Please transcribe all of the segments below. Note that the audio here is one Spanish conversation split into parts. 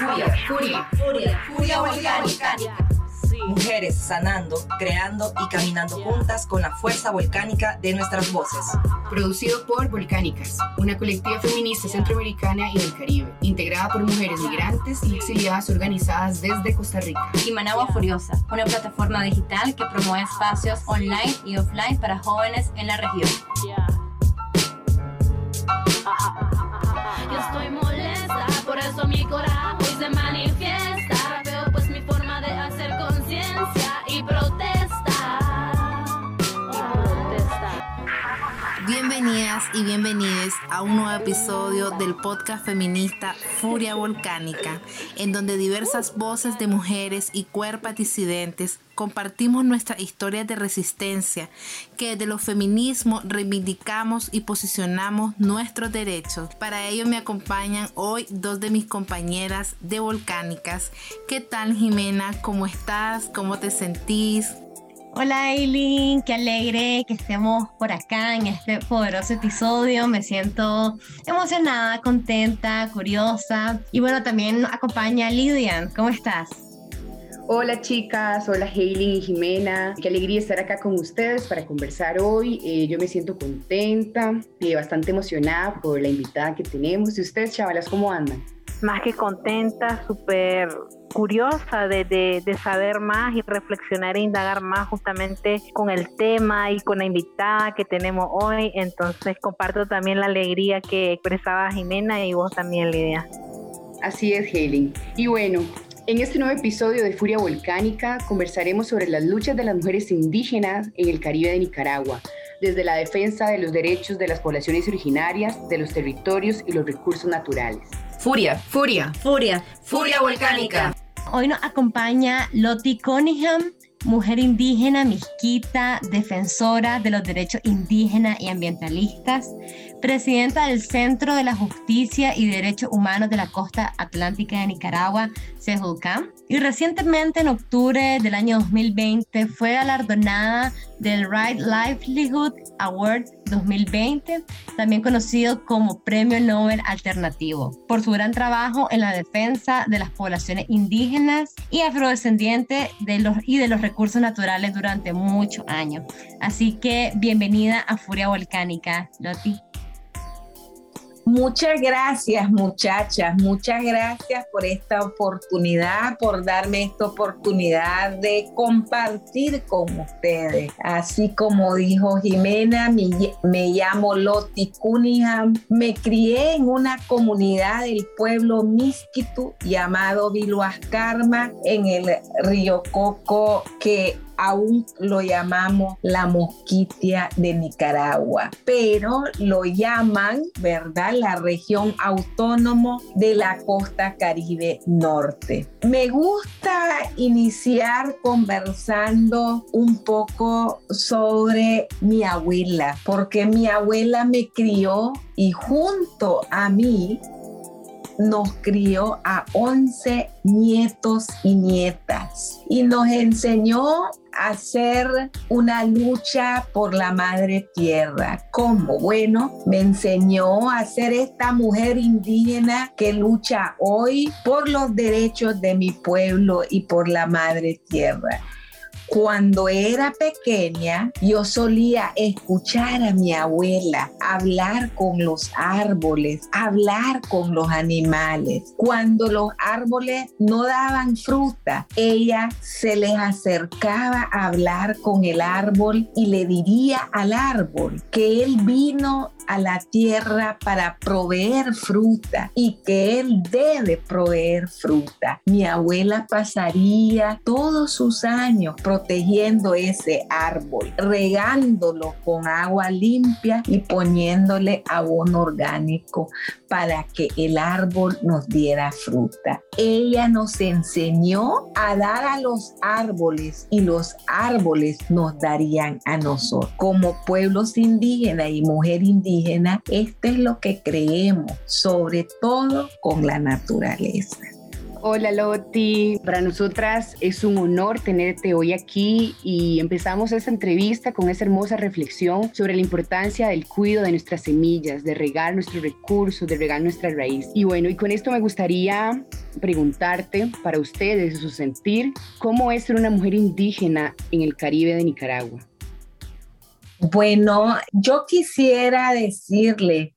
Furia, furia, furia, furia volcánica. Mujeres sanando, creando y caminando juntas con la fuerza volcánica de nuestras voces. Producido por Volcánicas, una colectiva feminista centroamericana y del Caribe, integrada por mujeres migrantes y exiliadas organizadas desde Costa Rica. Y Managua Furiosa, una plataforma digital que promueve espacios online y offline para jóvenes en la región. Bienvenidas y bienvenidos a un nuevo episodio del podcast feminista Furia Volcánica, en donde diversas voces de mujeres y cuerpos disidentes compartimos nuestras historias de resistencia, que desde los feminismos reivindicamos y posicionamos nuestros derechos. Para ello me acompañan hoy dos de mis compañeras de Volcánicas. ¿Qué tal Jimena? ¿Cómo estás? ¿Cómo te sentís? Hola Aileen, qué alegre que estemos por acá en este poderoso episodio. Me siento emocionada, contenta, curiosa. Y bueno, también acompaña Lidian. ¿Cómo estás? Hola chicas, hola Hayley y Jimena. Qué alegría estar acá con ustedes para conversar hoy. Eh, yo me siento contenta y bastante emocionada por la invitada que tenemos. ¿Y ustedes, chavalas, cómo andan? Más que contenta, súper curiosa de, de, de, saber más y reflexionar e indagar más justamente con el tema y con la invitada que tenemos hoy. Entonces comparto también la alegría que expresaba Jimena y vos también, Lidia. Así es, Helen. Y bueno, en este nuevo episodio de Furia Volcánica conversaremos sobre las luchas de las mujeres indígenas en el Caribe de Nicaragua, desde la defensa de los derechos de las poblaciones originarias, de los territorios y los recursos naturales. Furia, furia, furia, furia volcánica. Hoy nos acompaña Lottie Cunningham, mujer indígena, misquita, defensora de los derechos indígenas y ambientalistas, presidenta del Centro de la Justicia y Derechos Humanos de la Costa Atlántica de Nicaragua, CEJUCAM, y recientemente en octubre del año 2020 fue galardonada del Right Livelihood Award 2020, también conocido como Premio Nobel Alternativo, por su gran trabajo en la defensa de las poblaciones indígenas y afrodescendientes de los, y de los recursos naturales durante muchos años. Así que bienvenida a Furia Volcánica, Loti. Muchas gracias muchachas, muchas gracias por esta oportunidad, por darme esta oportunidad de compartir con ustedes. Así como dijo Jimena, me, llamo Loti Cunningham, me crié en una comunidad del pueblo Misquitu llamado Viluascarma en el río Coco que aún lo llamamos la mosquitia de Nicaragua, pero lo llaman, ¿verdad? La región autónoma de la costa caribe norte. Me gusta iniciar conversando un poco sobre mi abuela, porque mi abuela me crió y junto a mí nos crió a 11 nietos y nietas y nos enseñó hacer una lucha por la madre tierra. ¿Cómo? Bueno, me enseñó a ser esta mujer indígena que lucha hoy por los derechos de mi pueblo y por la madre tierra. Cuando era pequeña, yo solía escuchar a mi abuela hablar con los árboles, hablar con los animales. Cuando los árboles no daban fruta, ella se les acercaba a hablar con el árbol y le diría al árbol que él vino a la tierra para proveer fruta y que él debe proveer fruta. Mi abuela pasaría todos sus años protegiendo ese árbol, regándolo con agua limpia y poniéndole abono orgánico para que el árbol nos diera fruta. Ella nos enseñó a dar a los árboles y los árboles nos darían a nosotros. Como pueblos indígenas y mujer indígena, esto es lo que creemos, sobre todo con la naturaleza. Hola Loti, para nosotras es un honor tenerte hoy aquí y empezamos esta entrevista con esa hermosa reflexión sobre la importancia del cuidado de nuestras semillas, de regar nuestros recursos, de regar nuestra raíz. Y bueno, y con esto me gustaría preguntarte para ustedes, su sentir, ¿cómo es ser una mujer indígena en el Caribe de Nicaragua? Bueno, yo quisiera decirle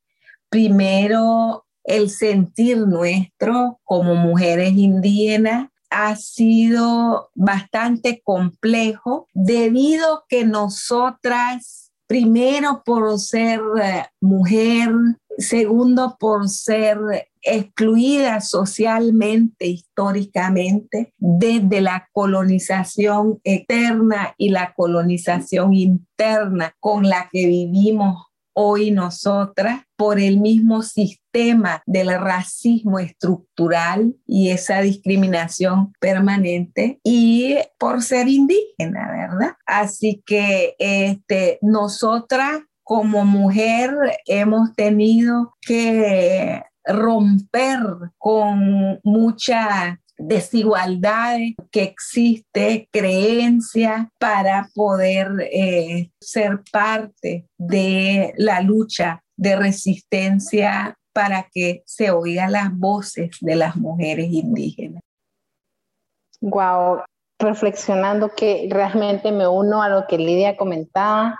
primero el sentir nuestro como mujeres indígenas ha sido bastante complejo debido que nosotras, primero por ser eh, mujer, segundo por ser excluida socialmente, históricamente, desde la colonización externa y la colonización interna con la que vivimos hoy nosotras por el mismo sistema del racismo estructural y esa discriminación permanente y por ser indígena, ¿verdad? Así que este, nosotras como mujer hemos tenido que romper con mucha desigualdad que existe, creencia para poder eh, ser parte de la lucha de resistencia para que se oigan las voces de las mujeres indígenas. Wow, reflexionando que realmente me uno a lo que Lidia comentaba,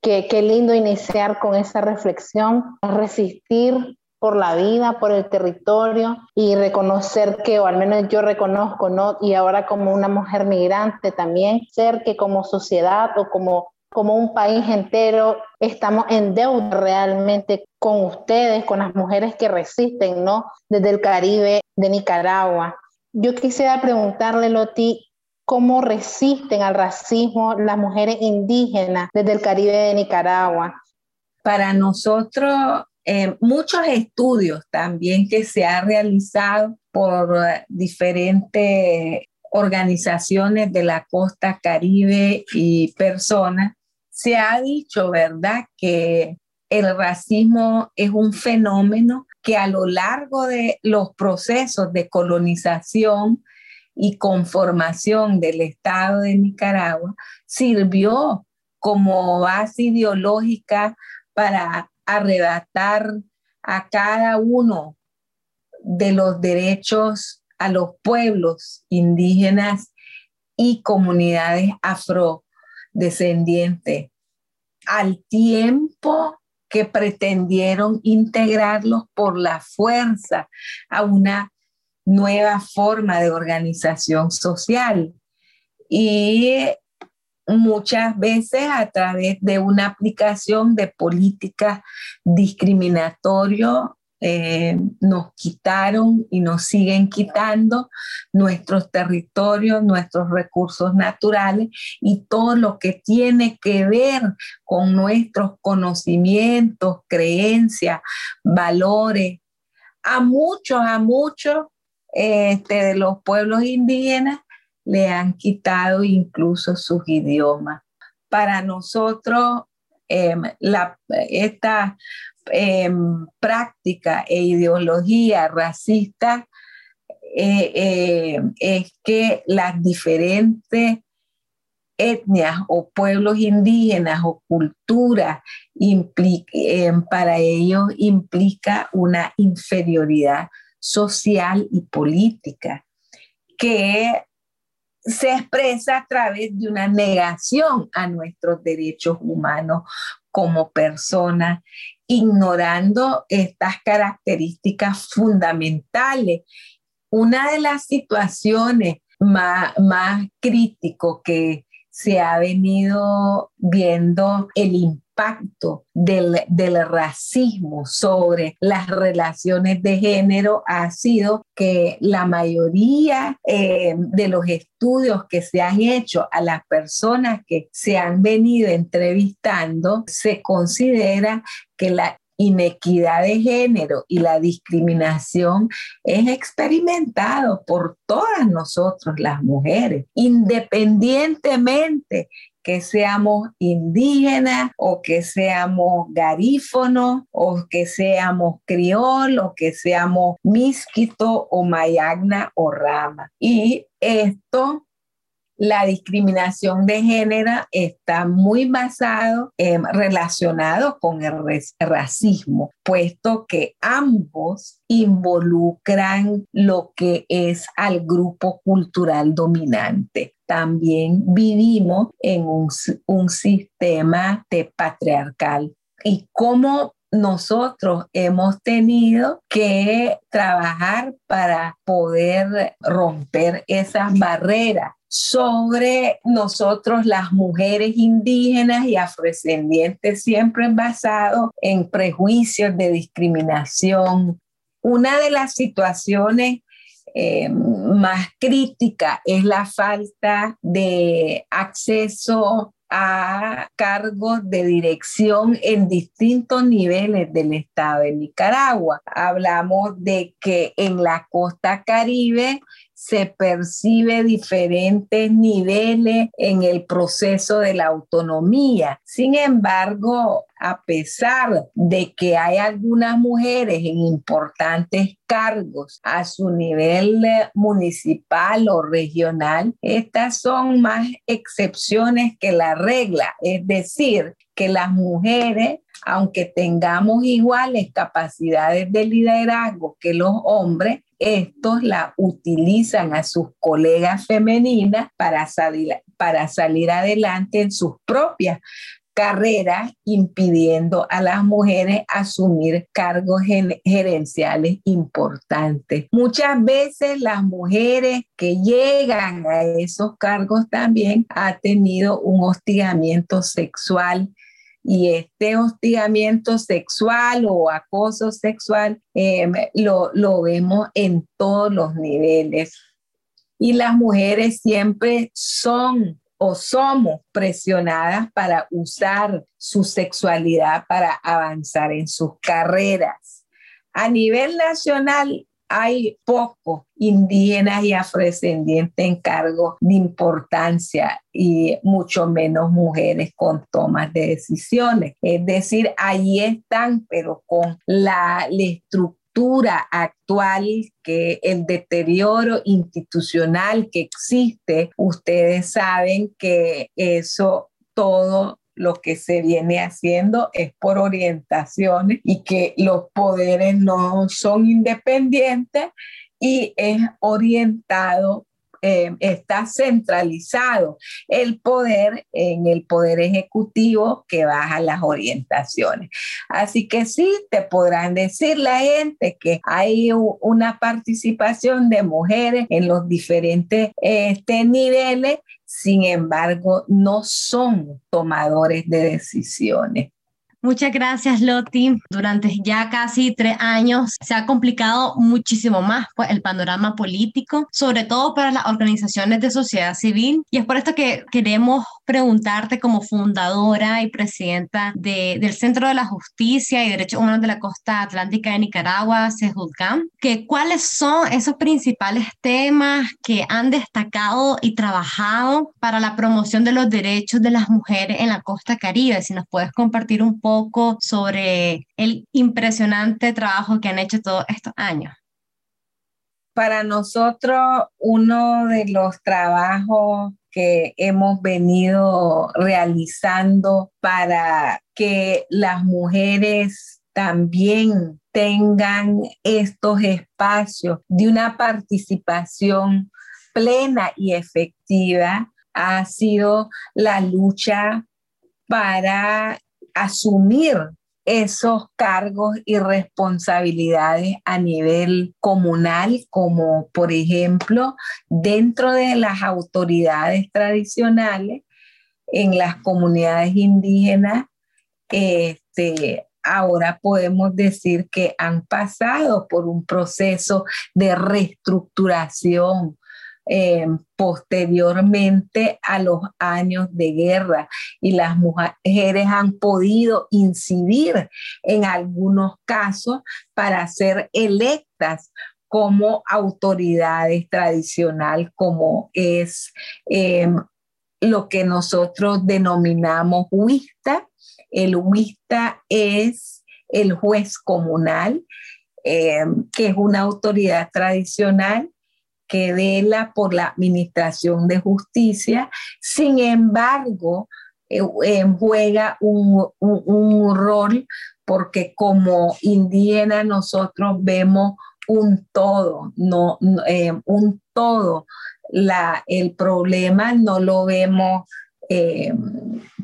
que qué lindo iniciar con esa reflexión, resistir por la vida, por el territorio y reconocer que, o al menos yo reconozco, ¿no? Y ahora como una mujer migrante también, ser que como sociedad o como, como un país entero estamos en deuda realmente con ustedes, con las mujeres que resisten, ¿no? Desde el Caribe de Nicaragua. Yo quisiera preguntarle, Loti, ¿cómo resisten al racismo las mujeres indígenas desde el Caribe de Nicaragua? Para nosotros eh, muchos estudios también que se han realizado por eh, diferentes organizaciones de la costa caribe y personas, se ha dicho, ¿verdad?, que el racismo es un fenómeno que a lo largo de los procesos de colonización y conformación del Estado de Nicaragua sirvió como base ideológica para arrebatar a cada uno de los derechos a los pueblos indígenas y comunidades afrodescendientes, al tiempo que pretendieron integrarlos por la fuerza a una nueva forma de organización social. Y muchas veces a través de una aplicación de políticas discriminatorias eh, nos quitaron y nos siguen quitando nuestros territorios, nuestros recursos naturales y todo lo que tiene que ver con nuestros conocimientos, creencias, valores. A muchos, a muchos este, de los pueblos indígenas le han quitado incluso sus idiomas. Para nosotros, em, esta em, práctica e ideología racista eh, eh, es que las diferentes etnias o pueblos indígenas o culturas em, para ellos implica una inferioridad social y política que se expresa a través de una negación a nuestros derechos humanos como personas, ignorando estas características fundamentales. Una de las situaciones más, más críticas que se ha venido viendo el impacto impacto del, racismo sobre las relaciones de género ha sido que la mayoría eh, de los estudios que se han hecho a las personas que se han venido entrevistando, se considera que la inequidad de género y la discriminación es experimentado por todas nosotros las mujeres, independientemente que seamos indígenas o que seamos garífonos o que seamos criol o que seamos misquito o mayagna o rama. Y esto la discriminación de género está muy basado, eh, relacionado con el racismo, puesto que ambos involucran lo que es al grupo cultural dominante. También vivimos en un, un sistema de patriarcal y cómo nosotros hemos tenido que trabajar para poder romper esas barreras sobre nosotros las mujeres indígenas y afrodescendientes, siempre basado en prejuicios de discriminación. Una de las situaciones eh, más críticas es la falta de acceso a cargos de dirección en distintos niveles del estado de Nicaragua. Hablamos de que en la costa caribe se percibe diferentes niveles en el proceso de la autonomía. Sin embargo, a pesar de que hay algunas mujeres en importantes cargos a su nivel municipal o regional, estas son más excepciones que la regla. Es decir, que las mujeres, aunque tengamos iguales capacidades de liderazgo que los hombres, estos la utilizan a sus colegas femeninas para salir, para salir adelante en sus propias carreras, impidiendo a las mujeres asumir cargos gerenciales importantes. Muchas veces las mujeres que llegan a esos cargos también han tenido un hostigamiento sexual y este hostigamiento sexual o acoso sexual em, lo, lo vemos en todos los niveles. Y las mujeres siempre son o somos presionadas para usar su sexualidad para avanzar en sus carreras. A nivel nacional, hay pocos indígenas y afrodescendientes en cargos de importancia y mucho menos mujeres con tomas de decisiones. Es decir, ahí están, pero con la estructura actual que el deterioro institucional que existe, ustedes saben que eso todo lo que se viene haciendo es por orientaciones y que los poderes no son independientes y es orientado eh, está centralizado el poder en el poder ejecutivo que baja las orientaciones. Así que sí, te podrán decir la gente que hay una participación de mujeres en los diferentes este, niveles, sin embargo, no son tomadores de decisiones. Muchas gracias, Loti. Durante ya casi tres años se ha complicado muchísimo más pues, el panorama político, sobre todo para las organizaciones de sociedad civil. Y es por esto que queremos preguntarte como fundadora y presidenta del Centro de la Justicia y Derechos Humanos de la Costa Atlántica de Nicaragua, CEJUDCAM, que cuáles son esos principales temas que han destacado y trabajado para la promoción de los derechos de las mujeres en la costa caribe. Si nos puedes compartir un poco sobre el impresionante trabajo que han hecho todos estos años. Para nosotros, uno de los trabajos que hemos venido realizando para que las mujeres también tengan estos espacios de una participación plena y efectiva ha sido la lucha para asumir esos cargos y responsabilidades a nivel comunal, como por ejemplo dentro de las autoridades tradicionales en las comunidades indígenas, este, ahora podemos decir que han pasado por un proceso de reestructuración, eh, posteriormente a los años de guerra y las mujeres han podido incidir en algunos casos para ser electas como autoridades tradicional, como es em, lo que nosotros denominamos huista. El huista es el juez comunal, em, que es una autoridad tradicional que vela por la administración de justicia. Sin embargo, eh, eh, juega un, rol porque como indígena nosotros vemos un todo, no, eh, un todo. La, el problema no lo vemos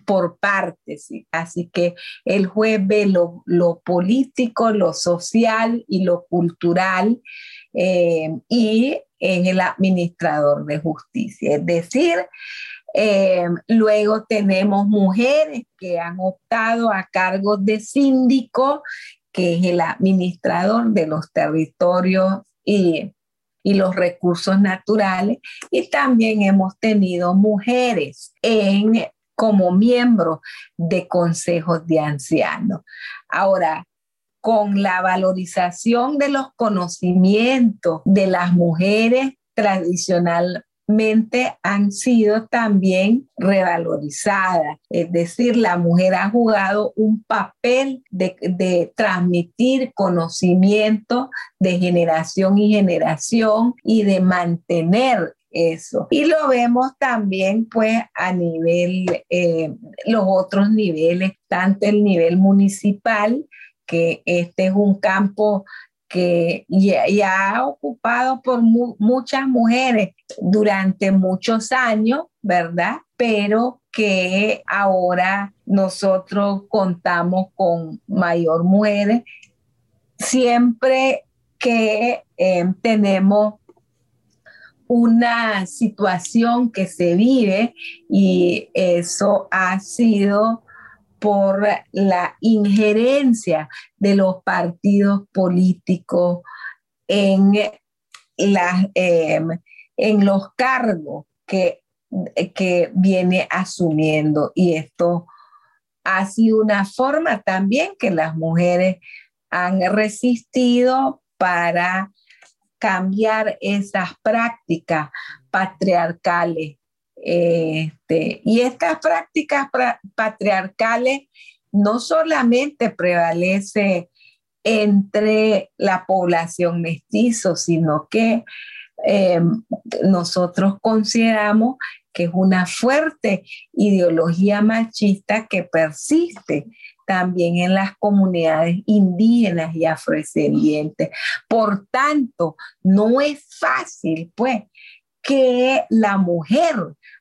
por partes. Así que el juez ve lo, lo, político, lo social y lo cultural y en el administrador de justicia. Es decir, eh, luego tenemos mujeres que han optado a cargos de síndico, que es el administrador de los territorios y, y los recursos naturales. Y también hemos tenido mujeres en, como miembros de consejos de ancianos. Ahora, con la valorización de los conocimientos de las mujeres tradicionalmente han sido también revalorizadas. Es decir, la mujer ha jugado un papel de, transmitir conocimiento de generación y generación y de mantener eso. Y lo vemos también pues a nivel, eh, los otros niveles, tanto el nivel municipal que este es un campo que ya, ha ocupado por muchas mujeres durante muchos años, ¿verdad? Pero que ahora nosotros contamos con mayor mujeres, siempre que eh, tenemos una situación que se vive y eso ha sido por la injerencia de los partidos políticos en, em, en los cargos que, que viene asumiendo. Y esto ha sido una forma también que las mujeres han resistido para cambiar esas prácticas patriarcales este, y estas prácticas patriarcales no solamente prevalece entre la población mestizo, sino que em, nosotros consideramos que es una fuerte ideología machista que persiste también en las comunidades indígenas y afrodescendientes. Por tanto, no es fácil, pues, que la mujer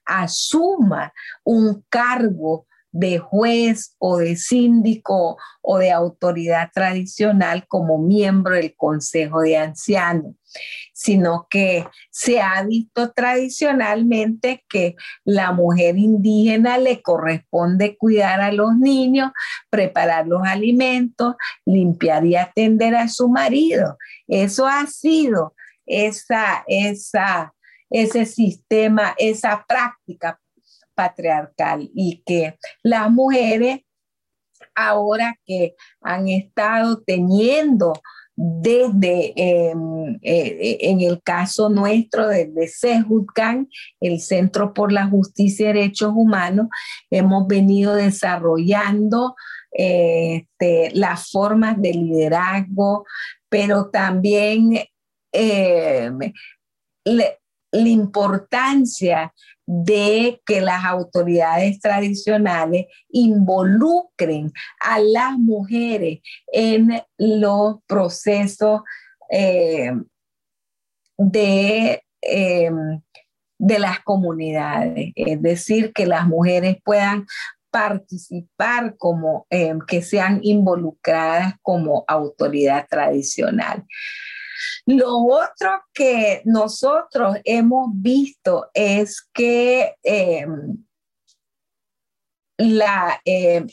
asuma un cargo de juez o de síndico o de autoridad tradicional como miembro del Consejo de Ancianos, sino que se ha visto tradicionalmente que la mujer indígena le corresponde cuidar a los niños, preparar los alimentos, limpiar y atender a su marido. Eso ha sido esa, esa ese sistema, esa práctica patriarcal y que las mujeres ahora que han estado teniendo desde, em, eh, en el caso nuestro, desde Sejutcan, el Centro por la Justicia y Derechos Humanos, hemos venido desarrollando este, las formas de liderazgo, pero también em, la importancia de que las autoridades tradicionales involucren a las mujeres en los procesos eh, de, em, de las comunidades, es decir, que las mujeres puedan participar como, em, que sean involucradas como autoridad tradicional. Lo otro que nosotros hemos visto es que em, em,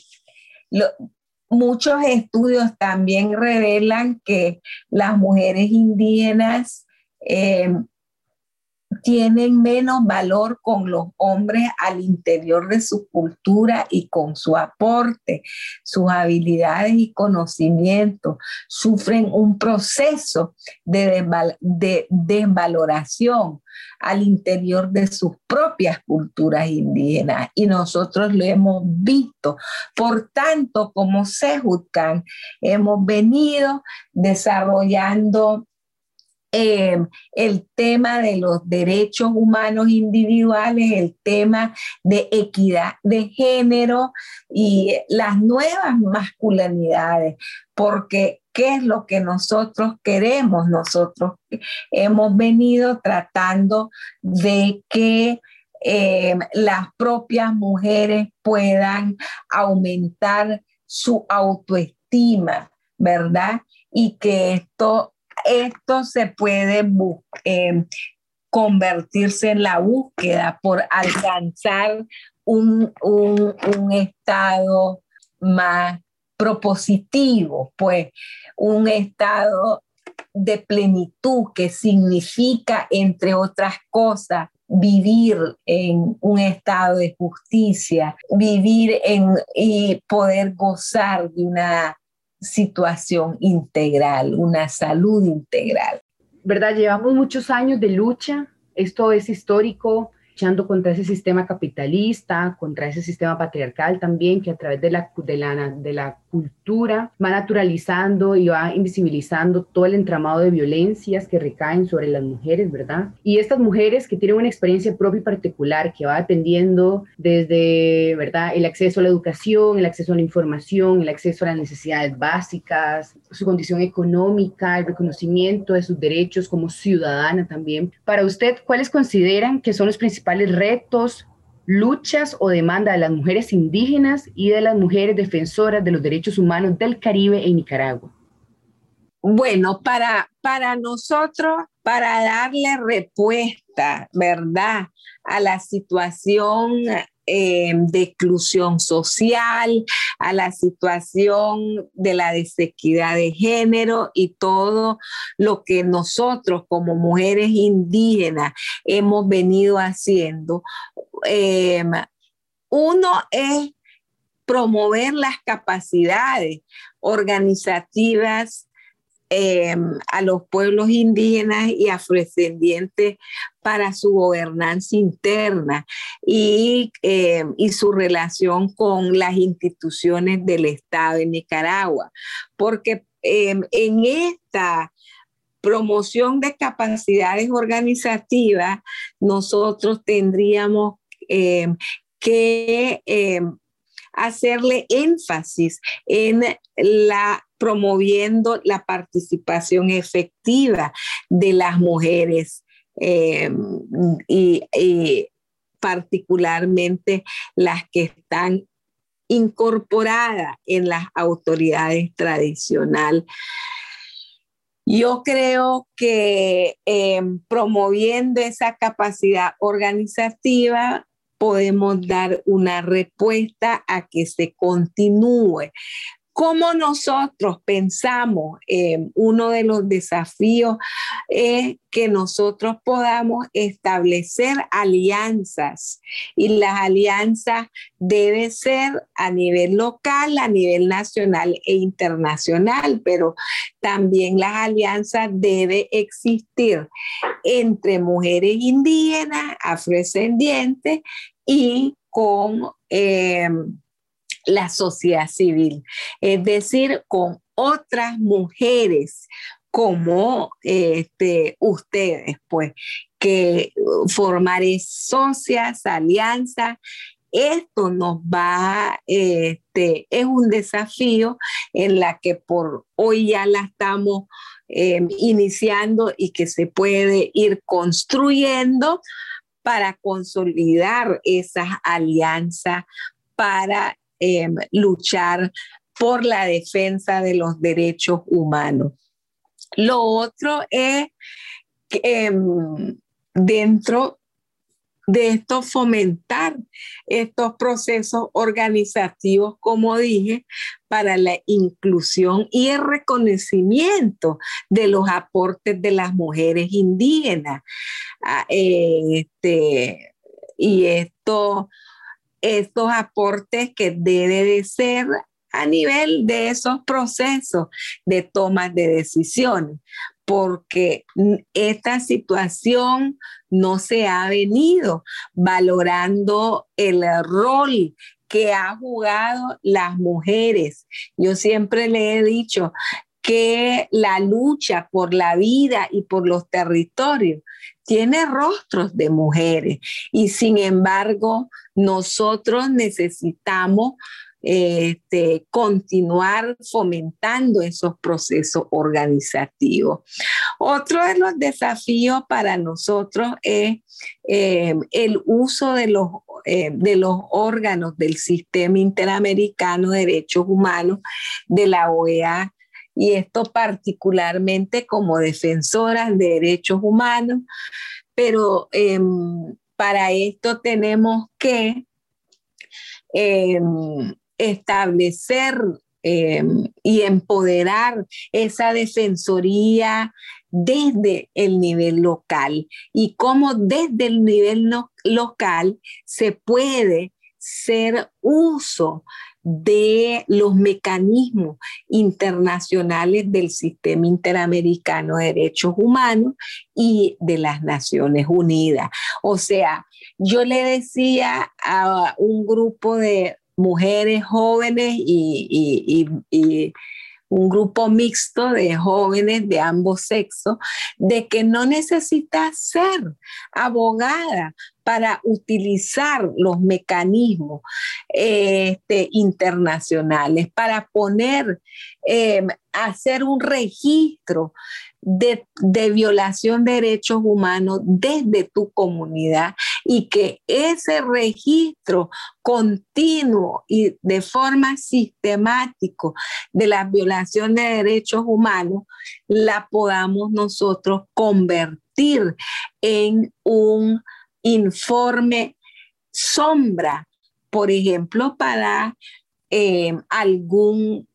muchos estudios también revelan que las mujeres indígenas em, tienen menos valor con los hombres al interior de su cultura y con su aporte, sus habilidades y conocimientos. Sufren un proceso de, desvaloración al interior de sus propias culturas indígenas y nosotros lo hemos visto. Por tanto, como Sejutcan, hemos venido desarrollando Em, el tema de los derechos humanos individuales, el tema de equidad de género y las nuevas masculinidades, porque ¿qué es lo que nosotros queremos? Nosotros hemos venido tratando de que em, las propias mujeres puedan aumentar su autoestima, ¿verdad? Y que esto esto se puede eh, convertirse en la búsqueda por alcanzar un, estado más propositivo, pues un estado de plenitud que significa, entre otras cosas, vivir en un estado de justicia, vivir en y poder gozar de una situación integral, una salud integral. ¿Verdad? Llevamos muchos años de lucha, esto es histórico, luchando contra ese sistema capitalista, contra ese sistema patriarcal también, que a través de la, de la, de la cultura va naturalizando y va invisibilizando todo el entramado de violencias que recaen sobre las mujeres, ¿verdad? Y estas mujeres que tienen una experiencia propia y particular que va dependiendo desde, ¿verdad? El acceso a la educación, el acceso a la información, el acceso a las necesidades básicas, su condición económica, el reconocimiento de sus derechos como ciudadana también. Para usted, ¿cuáles consideran que son los principales retos luchas o demanda de las mujeres indígenas y de las mujeres defensoras de los derechos humanos del Caribe en Nicaragua? Bueno, para, para nosotros, para darle respuesta, ¿verdad?, a la situación eh, de exclusión social, a la situación de la desequidad de género y todo lo que nosotros como mujeres indígenas hemos venido haciendo. Eh, uno es promover las capacidades organizativas Em, a los pueblos indígenas y afrodescendientes para su gobernanza interna y, em, y su relación con las instituciones del Estado de Nicaragua. Porque em, en esta promoción de capacidades organizativas, nosotros tendríamos que hacerle énfasis en la promoviendo la participación efectiva de las mujeres em, y, particularmente las que están incorporadas en las autoridades tradicionales. Yo creo que em, promoviendo esa capacidad organizativa podemos dar una respuesta a que se continúe cómo nosotros pensamos, eh, uno de los desafíos es que nosotros podamos establecer alianzas. Y las alianzas deben ser a nivel local, a nivel nacional e internacional, pero también las alianzas deben existir entre mujeres indígenas, afrodescendientes y con... Eh, la sociedad civil, es decir, con otras mujeres como este, ustedes, pues, que formar socias, alianzas, esto nos va, este, es un desafío en la que por hoy ya la estamos em, iniciando y que se puede ir construyendo para consolidar esas alianzas, para Em, luchar por la defensa de los derechos humanos. Lo otro es que, em, dentro de esto fomentar estos procesos organizativos, como dije, para la inclusión y el reconocimiento de los aportes de las mujeres indígenas. Ah, este, y esto estos aportes que debe de ser a nivel de esos procesos de toma de decisiones, porque esta situación no se ha venido valorando el rol que ha jugado las mujeres. Yo siempre le he dicho que la lucha por la vida y por los territorios tiene rostros de mujeres y sin embargo nosotros necesitamos este, continuar fomentando esos procesos organizativos. Otro de los desafíos para nosotros es eh, el uso de los, eh, de los órganos del Sistema Interamericano de Derechos Humanos de la OEA y esto particularmente como defensoras de derechos humanos, pero em, para esto tenemos que em, establecer em, y empoderar esa defensoría desde el nivel local y cómo desde el nivel local se puede ser uso de los mecanismos internacionales del Sistema Interamericano de Derechos Humanos y de las Naciones Unidas. O sea, yo le decía a un grupo de mujeres jóvenes y, un grupo mixto de jóvenes de ambos sexos, de que no necesitas ser abogada para utilizar los mecanismos este, internacionales, para poner, em, hacer un registro de, violación de derechos humanos desde tu comunidad y que ese registro continuo y de forma sistemática de la violación de derechos humanos la podamos nosotros convertir en un informe sombra, por ejemplo, para eh, algún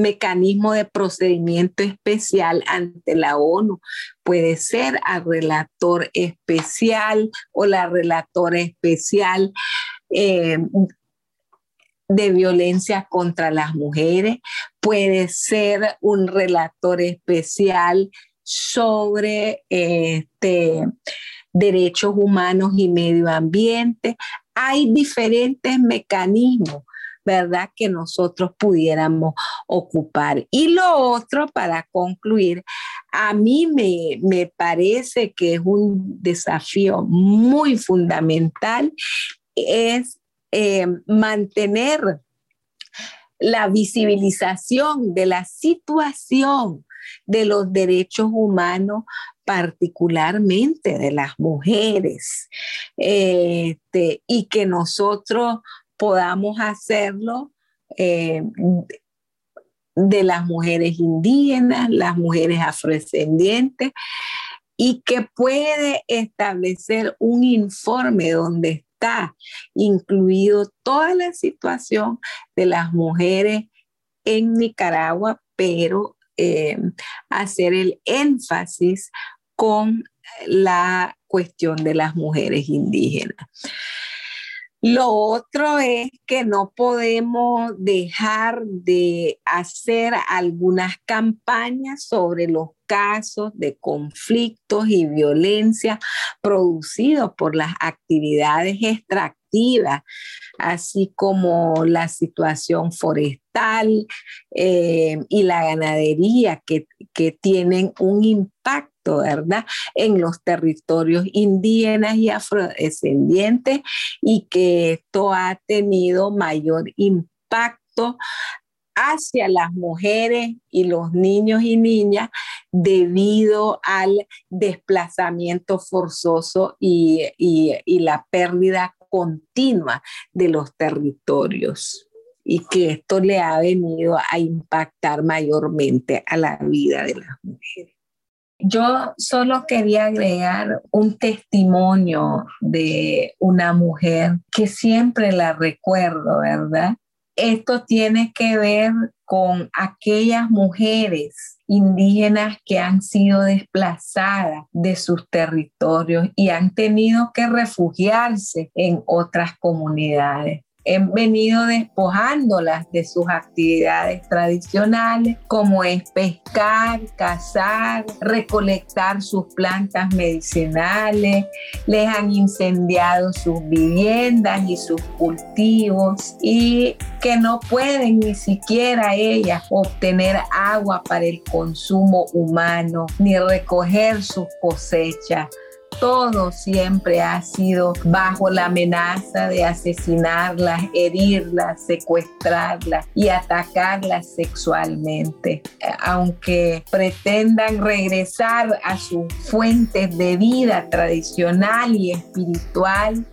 mecanismo de procedimiento especial ante la ONU. Puede ser al relator especial o la relatora especial eh, de violencia contra las mujeres. Puede ser un relator especial sobre este, derechos humanos y medio ambiente. Hay diferentes mecanismos ¿verdad? Que nosotros pudiéramos ocupar. Y lo otro, para concluir, a mí me, me parece que es un desafío muy fundamental, es eh, mantener la visibilización de la situación de los derechos humanos particularmente de las mujeres, este, y que nosotros podamos hacerlo eh, de las mujeres indígenas, las mujeres afrodescendientes, y que puede establecer un informe donde está incluido toda la situación de las mujeres en Nicaragua, pero eh, hacer el énfasis con la cuestión de las mujeres indígenas. Lo otro es que no podemos dejar de hacer algunas campañas sobre los casos de conflictos y violencia producidos por las actividades extractivas, así como la situación forestal eh, y la ganadería que, que tienen un impacto ¿verdad? En los territorios indígenas y afrodescendientes y que esto ha tenido mayor impacto hacia las mujeres y los niños y niñas debido al desplazamiento forzoso y, y la pérdida continua de los territorios y que esto le ha venido a impactar mayormente a la vida de las mujeres. Yo solo quería agregar un testimonio de una mujer que siempre la recuerdo, ¿verdad? Esto tiene que ver con aquellas mujeres indígenas que han sido desplazadas de sus territorios y han tenido que refugiarse en otras comunidades. Han venido despojándolas de sus actividades tradicionales, como es pescar, cazar, recolectar sus plantas medicinales, les han incendiado sus viviendas y sus cultivos y que no pueden ni siquiera ellas obtener agua para el consumo humano ni recoger sus cosechas todo siempre ha sido bajo la amenaza de asesinarlas, herirlas, secuestrarlas y atacarlas sexualmente. Aunque pretendan regresar a sus fuentes de vida tradicional y espiritual,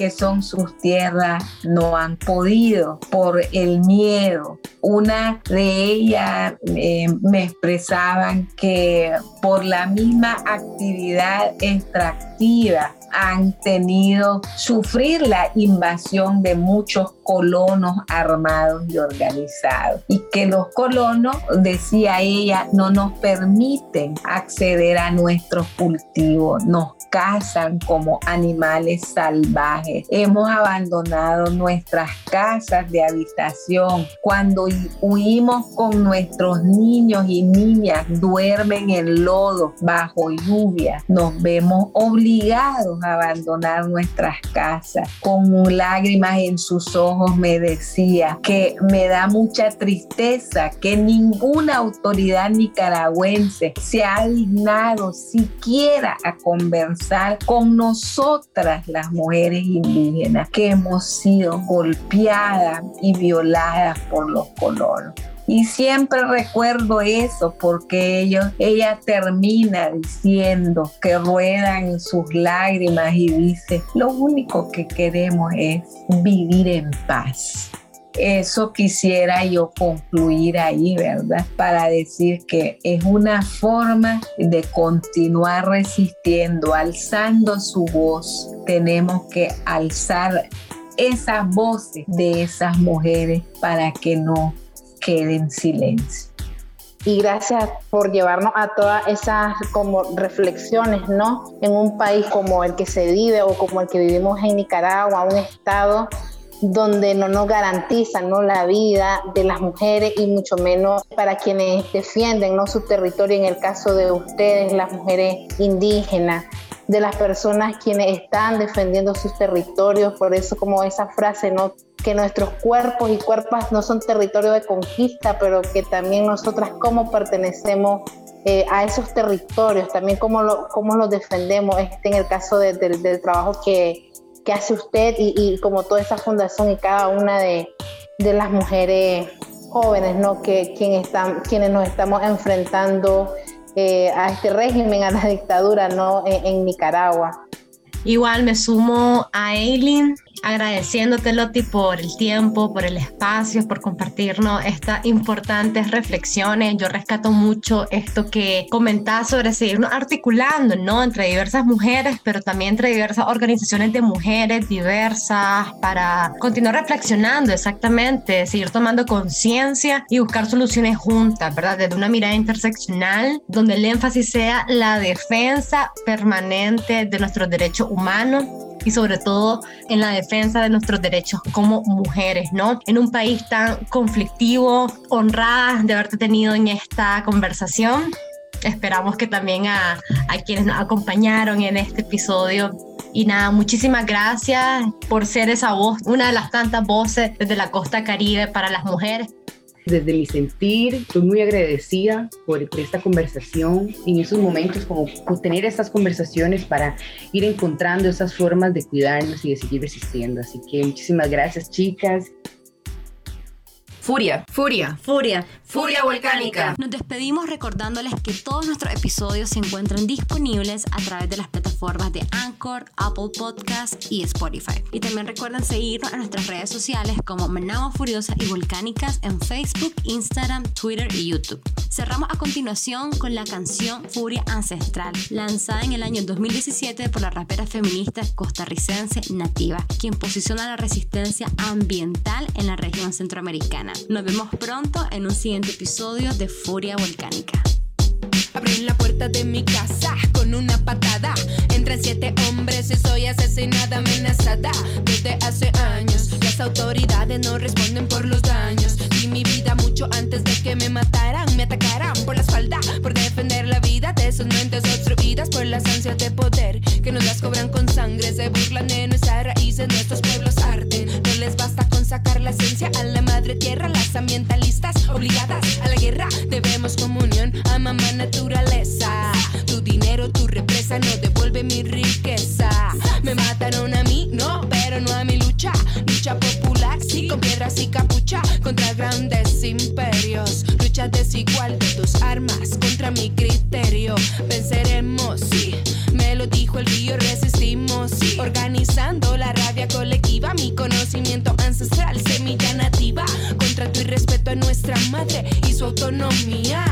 que son sus tierras no han podido por el miedo. Una de ellas eh, me expresaban que por la misma actividad extractiva han tenido sufrir la invasión de muchos colonos armados y organizados y que los colonos, decía ella, no nos permiten acceder a nuestros cultivos, nos cazan como animales salvajes. Hemos abandonado nuestras casas de habitación. Cuando huimos con nuestros niños y niñas, duermen en lodo bajo lluvia. Nos vemos obligados a abandonar nuestras casas. Con lágrimas en sus ojos me decía que me da mucha tristeza que ninguna autoridad nicaragüense se ha dignado siquiera a conversar con nosotras las mujeres indígenas que hemos sido golpeadas y violadas por los colonos. Y siempre recuerdo eso porque ellos, ella termina diciendo que ruedan sus lágrimas y dice, lo único que queremos es vivir en paz. Eso quisiera yo concluir ahí, ¿verdad? Para decir que es una forma de continuar resistiendo, alzando su voz. Tenemos que alzar esas voces de esas mujeres para que no queden en silencio. Y gracias por llevarnos a todas esas como reflexiones, ¿no? En un país como el que se vive o como el que vivimos en Nicaragua, un estado donde no nos garantizan ¿no? la vida de las mujeres y mucho menos para quienes defienden ¿no? su territorio, en el caso de ustedes, las mujeres indígenas de las personas quienes están defendiendo sus territorios, por eso como esa frase, ¿no? que nuestros cuerpos y cuerpas no son territorio de conquista, pero que también nosotras como pertenecemos eh, a esos territorios, también cómo, lo, cómo los defendemos, este en el caso del trabajo que, hace usted y, como toda esa fundación y cada una de, las mujeres jóvenes, ¿no? Que quien están, quienes nos estamos enfrentando eh, a este régimen, a la dictadura, ¿no? en Nicaragua. Igual me sumo a Eileen agradeciéndote Loti por el tiempo, por el espacio, por compartirnos estas importantes reflexiones. Yo rescato mucho esto que comentás sobre seguirnos articulando, ¿no? Entre diversas mujeres, pero también entre diversas organizaciones de mujeres diversas para continuar reflexionando exactamente, seguir tomando conciencia y buscar soluciones juntas, ¿verdad? Desde una mirada interseccional donde el énfasis sea la defensa permanente de nuestros derechos humanos y sobre todo en la defensa de nuestros derechos como mujeres, ¿no? En un país tan conflictivo, honrada de haberte tenido en esta conversación. Esperamos que también a, a quienes nos acompañaron en este episodio y nada, muchísimas gracias por ser esa voz, una de las tantas voces desde la costa caribe para las mujeres desde mi sentir, estoy muy agradecida por, esta conversación, en esos momentos como tener estas conversaciones para ir encontrando esas formas de cuidarnos y de seguir resistiendo. Así que muchísimas gracias chicas. Furia, furia, furia, furia volcánica. Nos despedimos recordándoles que todos nuestros episodios se encuentran disponibles a través de las plataformas de Anchor, Apple Podcast y Spotify. Y también recuerden seguirnos en nuestras redes sociales como Menamos Furiosas y Volcánicas en Facebook, Instagram, Twitter y YouTube. Cerramos a continuación con la canción Furia Ancestral, lanzada en el año 2017 por la rapera feminista costarricense Nativa, quien posiciona la resistencia ambiental en la región centroamericana. Nos vemos pronto en un siguiente episodio de Furia Volcánica. Abrí la puerta de mi casa con una patada. Entre siete hombres y soy asesinada, amenazada. Desde hace años las autoridades no responden por los daños. Y mi vida mucho antes de que me mataran. Me atacaran por la espalda, por defender la vida de esas mentes obstruidas por las ansias de poder que nos las cobran con sangre. Se burlan de nuestras raíces, nuestros tierra, las ambientalistas obligadas a la guerra. Debemos comunión a mamá naturaleza. Tu dinero, tu represa no devuelve mi riqueza. Me mataron a mí, no, pero no a mi lucha. Lucha popular, sí, con piedras y capucha. Contra grandes imperios. Lucha desigual de tus armas contra mi criterio. Venceremos, sí. Me lo dijo el río, resistimos, sí. nuestra madre y su autonomía.